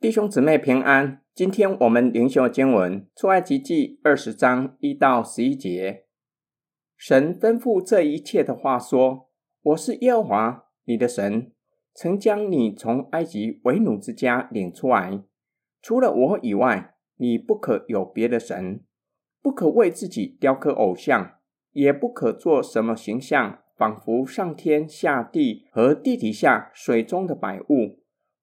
弟兄姊妹平安，今天我们灵修经文出埃及记二十章一到十一节。神吩咐这一切的话说：“我是耶和华你的神，曾将你从埃及为奴之家领出来。除了我以外，你不可有别的神，不可为自己雕刻偶像，也不可做什么形象，仿佛上天下地和地底下水中的百物。”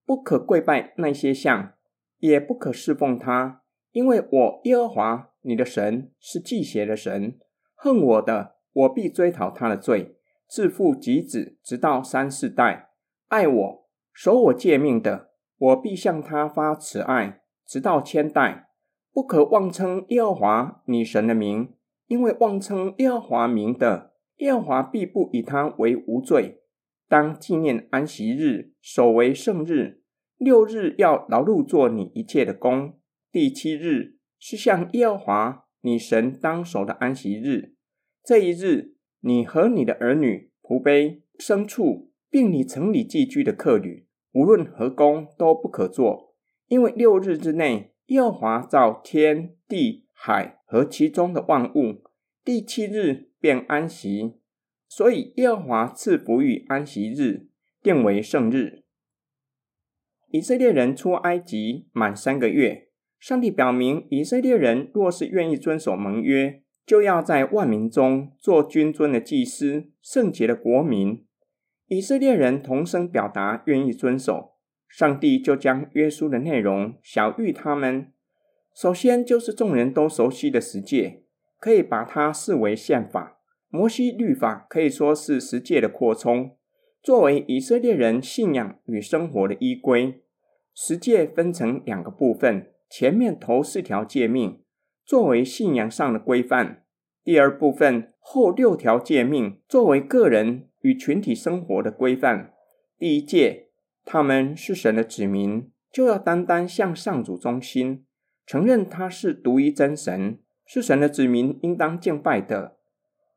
不可跪拜那些像，也不可侍奉他，因为我耶和华你的神是忌邪的神，恨我的，我必追讨他的罪，自父及子，直到三四代；爱我、守我诫命的，我必向他发慈爱，直到千代。不可妄称耶和华你神的名，因为妄称耶和华名的，耶和华必不以他为无罪。当纪念安息日，守为圣日。六日要劳碌做你一切的工，第七日是向耶和华你神当守的安息日。这一日，你和你的儿女、仆婢、牲畜，并你城里寄居的客旅，无论何工都不可做，因为六日之内，耶和华造天地海和其中的万物，第七日便安息。所以耶和华赐福于安息日，定为圣日。以色列人出埃及满三个月，上帝表明，以色列人若是愿意遵守盟约，就要在万民中做君尊的祭司、圣洁的国民。以色列人同声表达愿意遵守，上帝就将约书的内容晓谕他们。首先就是众人都熟悉的十诫，可以把它视为宪法。摩西律法可以说是十诫的扩充，作为以色列人信仰与生活的依归。十诫分成两个部分，前面头四条诫命作为信仰上的规范，第二部分后六条诫命作为个人与群体生活的规范。第一诫，他们是神的子民，就要单单向上主忠心，承认他是独一真神，是神的子民应当敬拜的。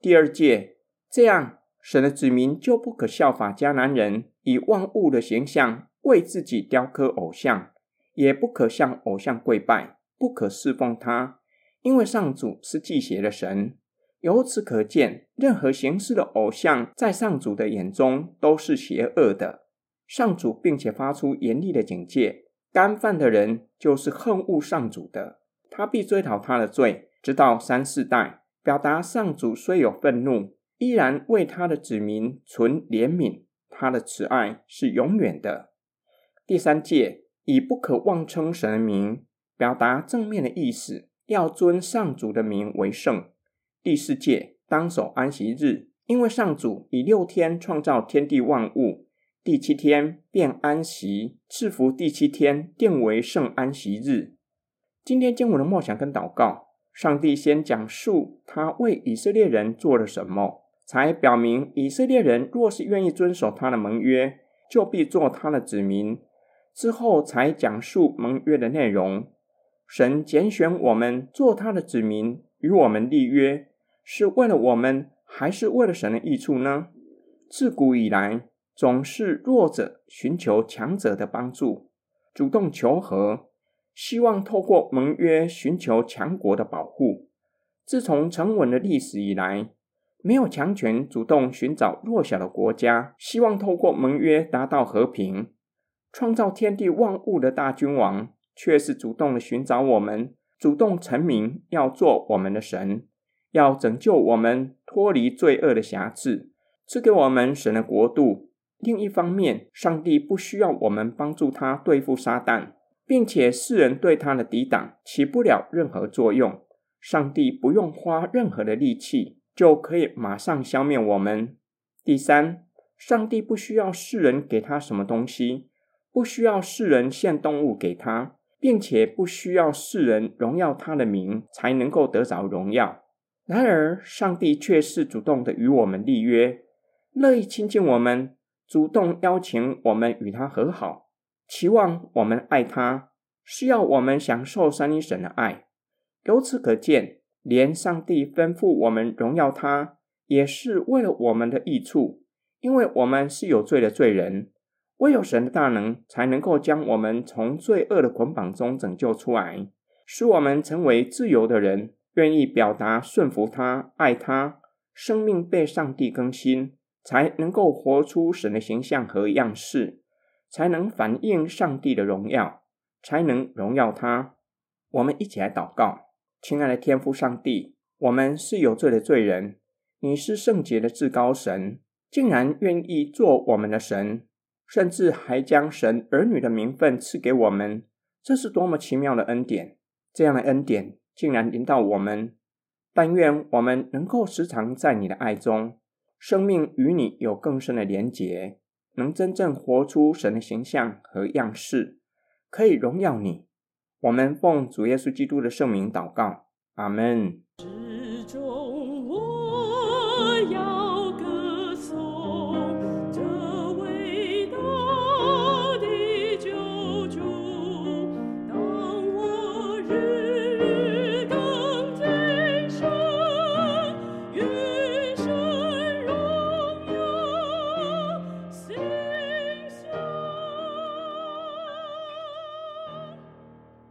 第二诫，这样神的子民就不可效法迦南人，以万物的形象为自己雕刻偶像，也不可向偶像跪拜，不可侍奉他，因为上主是忌邪的神。由此可见，任何形式的偶像在上主的眼中都是邪恶的。上主并且发出严厉的警戒：干犯的人就是恨恶上主的，他必追讨他的罪，直到三四代。表达上主虽有愤怒，依然为他的子民存怜悯，他的慈爱是永远的。第三戒，以不可妄称神的名，表达正面的意思，要尊上主的名为圣。第四戒，当守安息日，因为上主以六天创造天地万物，第七天便安息，赐福第七天，定为圣安息日。今天经文的梦想跟祷告。上帝先讲述他为以色列人做了什么，才表明以色列人若是愿意遵守他的盟约，就必做他的子民。之后才讲述盟约的内容。神拣选我们做他的子民，与我们立约，是为了我们，还是为了神的益处呢？自古以来，总是弱者寻求强者的帮助，主动求和。希望透过盟约寻求强国的保护。自从沉稳的历史以来，没有强权主动寻找弱小的国家，希望透过盟约达到和平。创造天地万物的大君王，却是主动的寻找我们，主动成名要做我们的神，要拯救我们脱离罪恶的瑕疵，赐给我们神的国度。另一方面，上帝不需要我们帮助他对付撒旦。并且世人对他的抵挡起不了任何作用，上帝不用花任何的力气就可以马上消灭我们。第三，上帝不需要世人给他什么东西，不需要世人献动物给他，并且不需要世人荣耀他的名才能够得着荣耀。然而，上帝却是主动的与我们立约，乐意亲近我们，主动邀请我们与他和好。期望我们爱他，是要我们享受三一神的爱。由此可见，连上帝吩咐我们荣耀他，也是为了我们的益处，因为我们是有罪的罪人，唯有神的大能，才能够将我们从罪恶的捆绑中拯救出来，使我们成为自由的人，愿意表达顺服他、爱他，生命被上帝更新，才能够活出神的形象和样式，才能反映上帝的荣耀，才能荣耀他。我们一起来祷告，亲爱的天父上帝，我们是有罪的罪人，你是圣洁的至高神，竟然愿意做我们的神。甚至还将神儿女的名分赐给我们，这是多么奇妙的恩典！这样的恩典竟然临到我们，但愿我们能够时常在你的爱中，生命与你有更深的连结，能真正活出神的形象和样式，可以荣耀你。我们奉主耶稣基督的圣名祷告，阿门。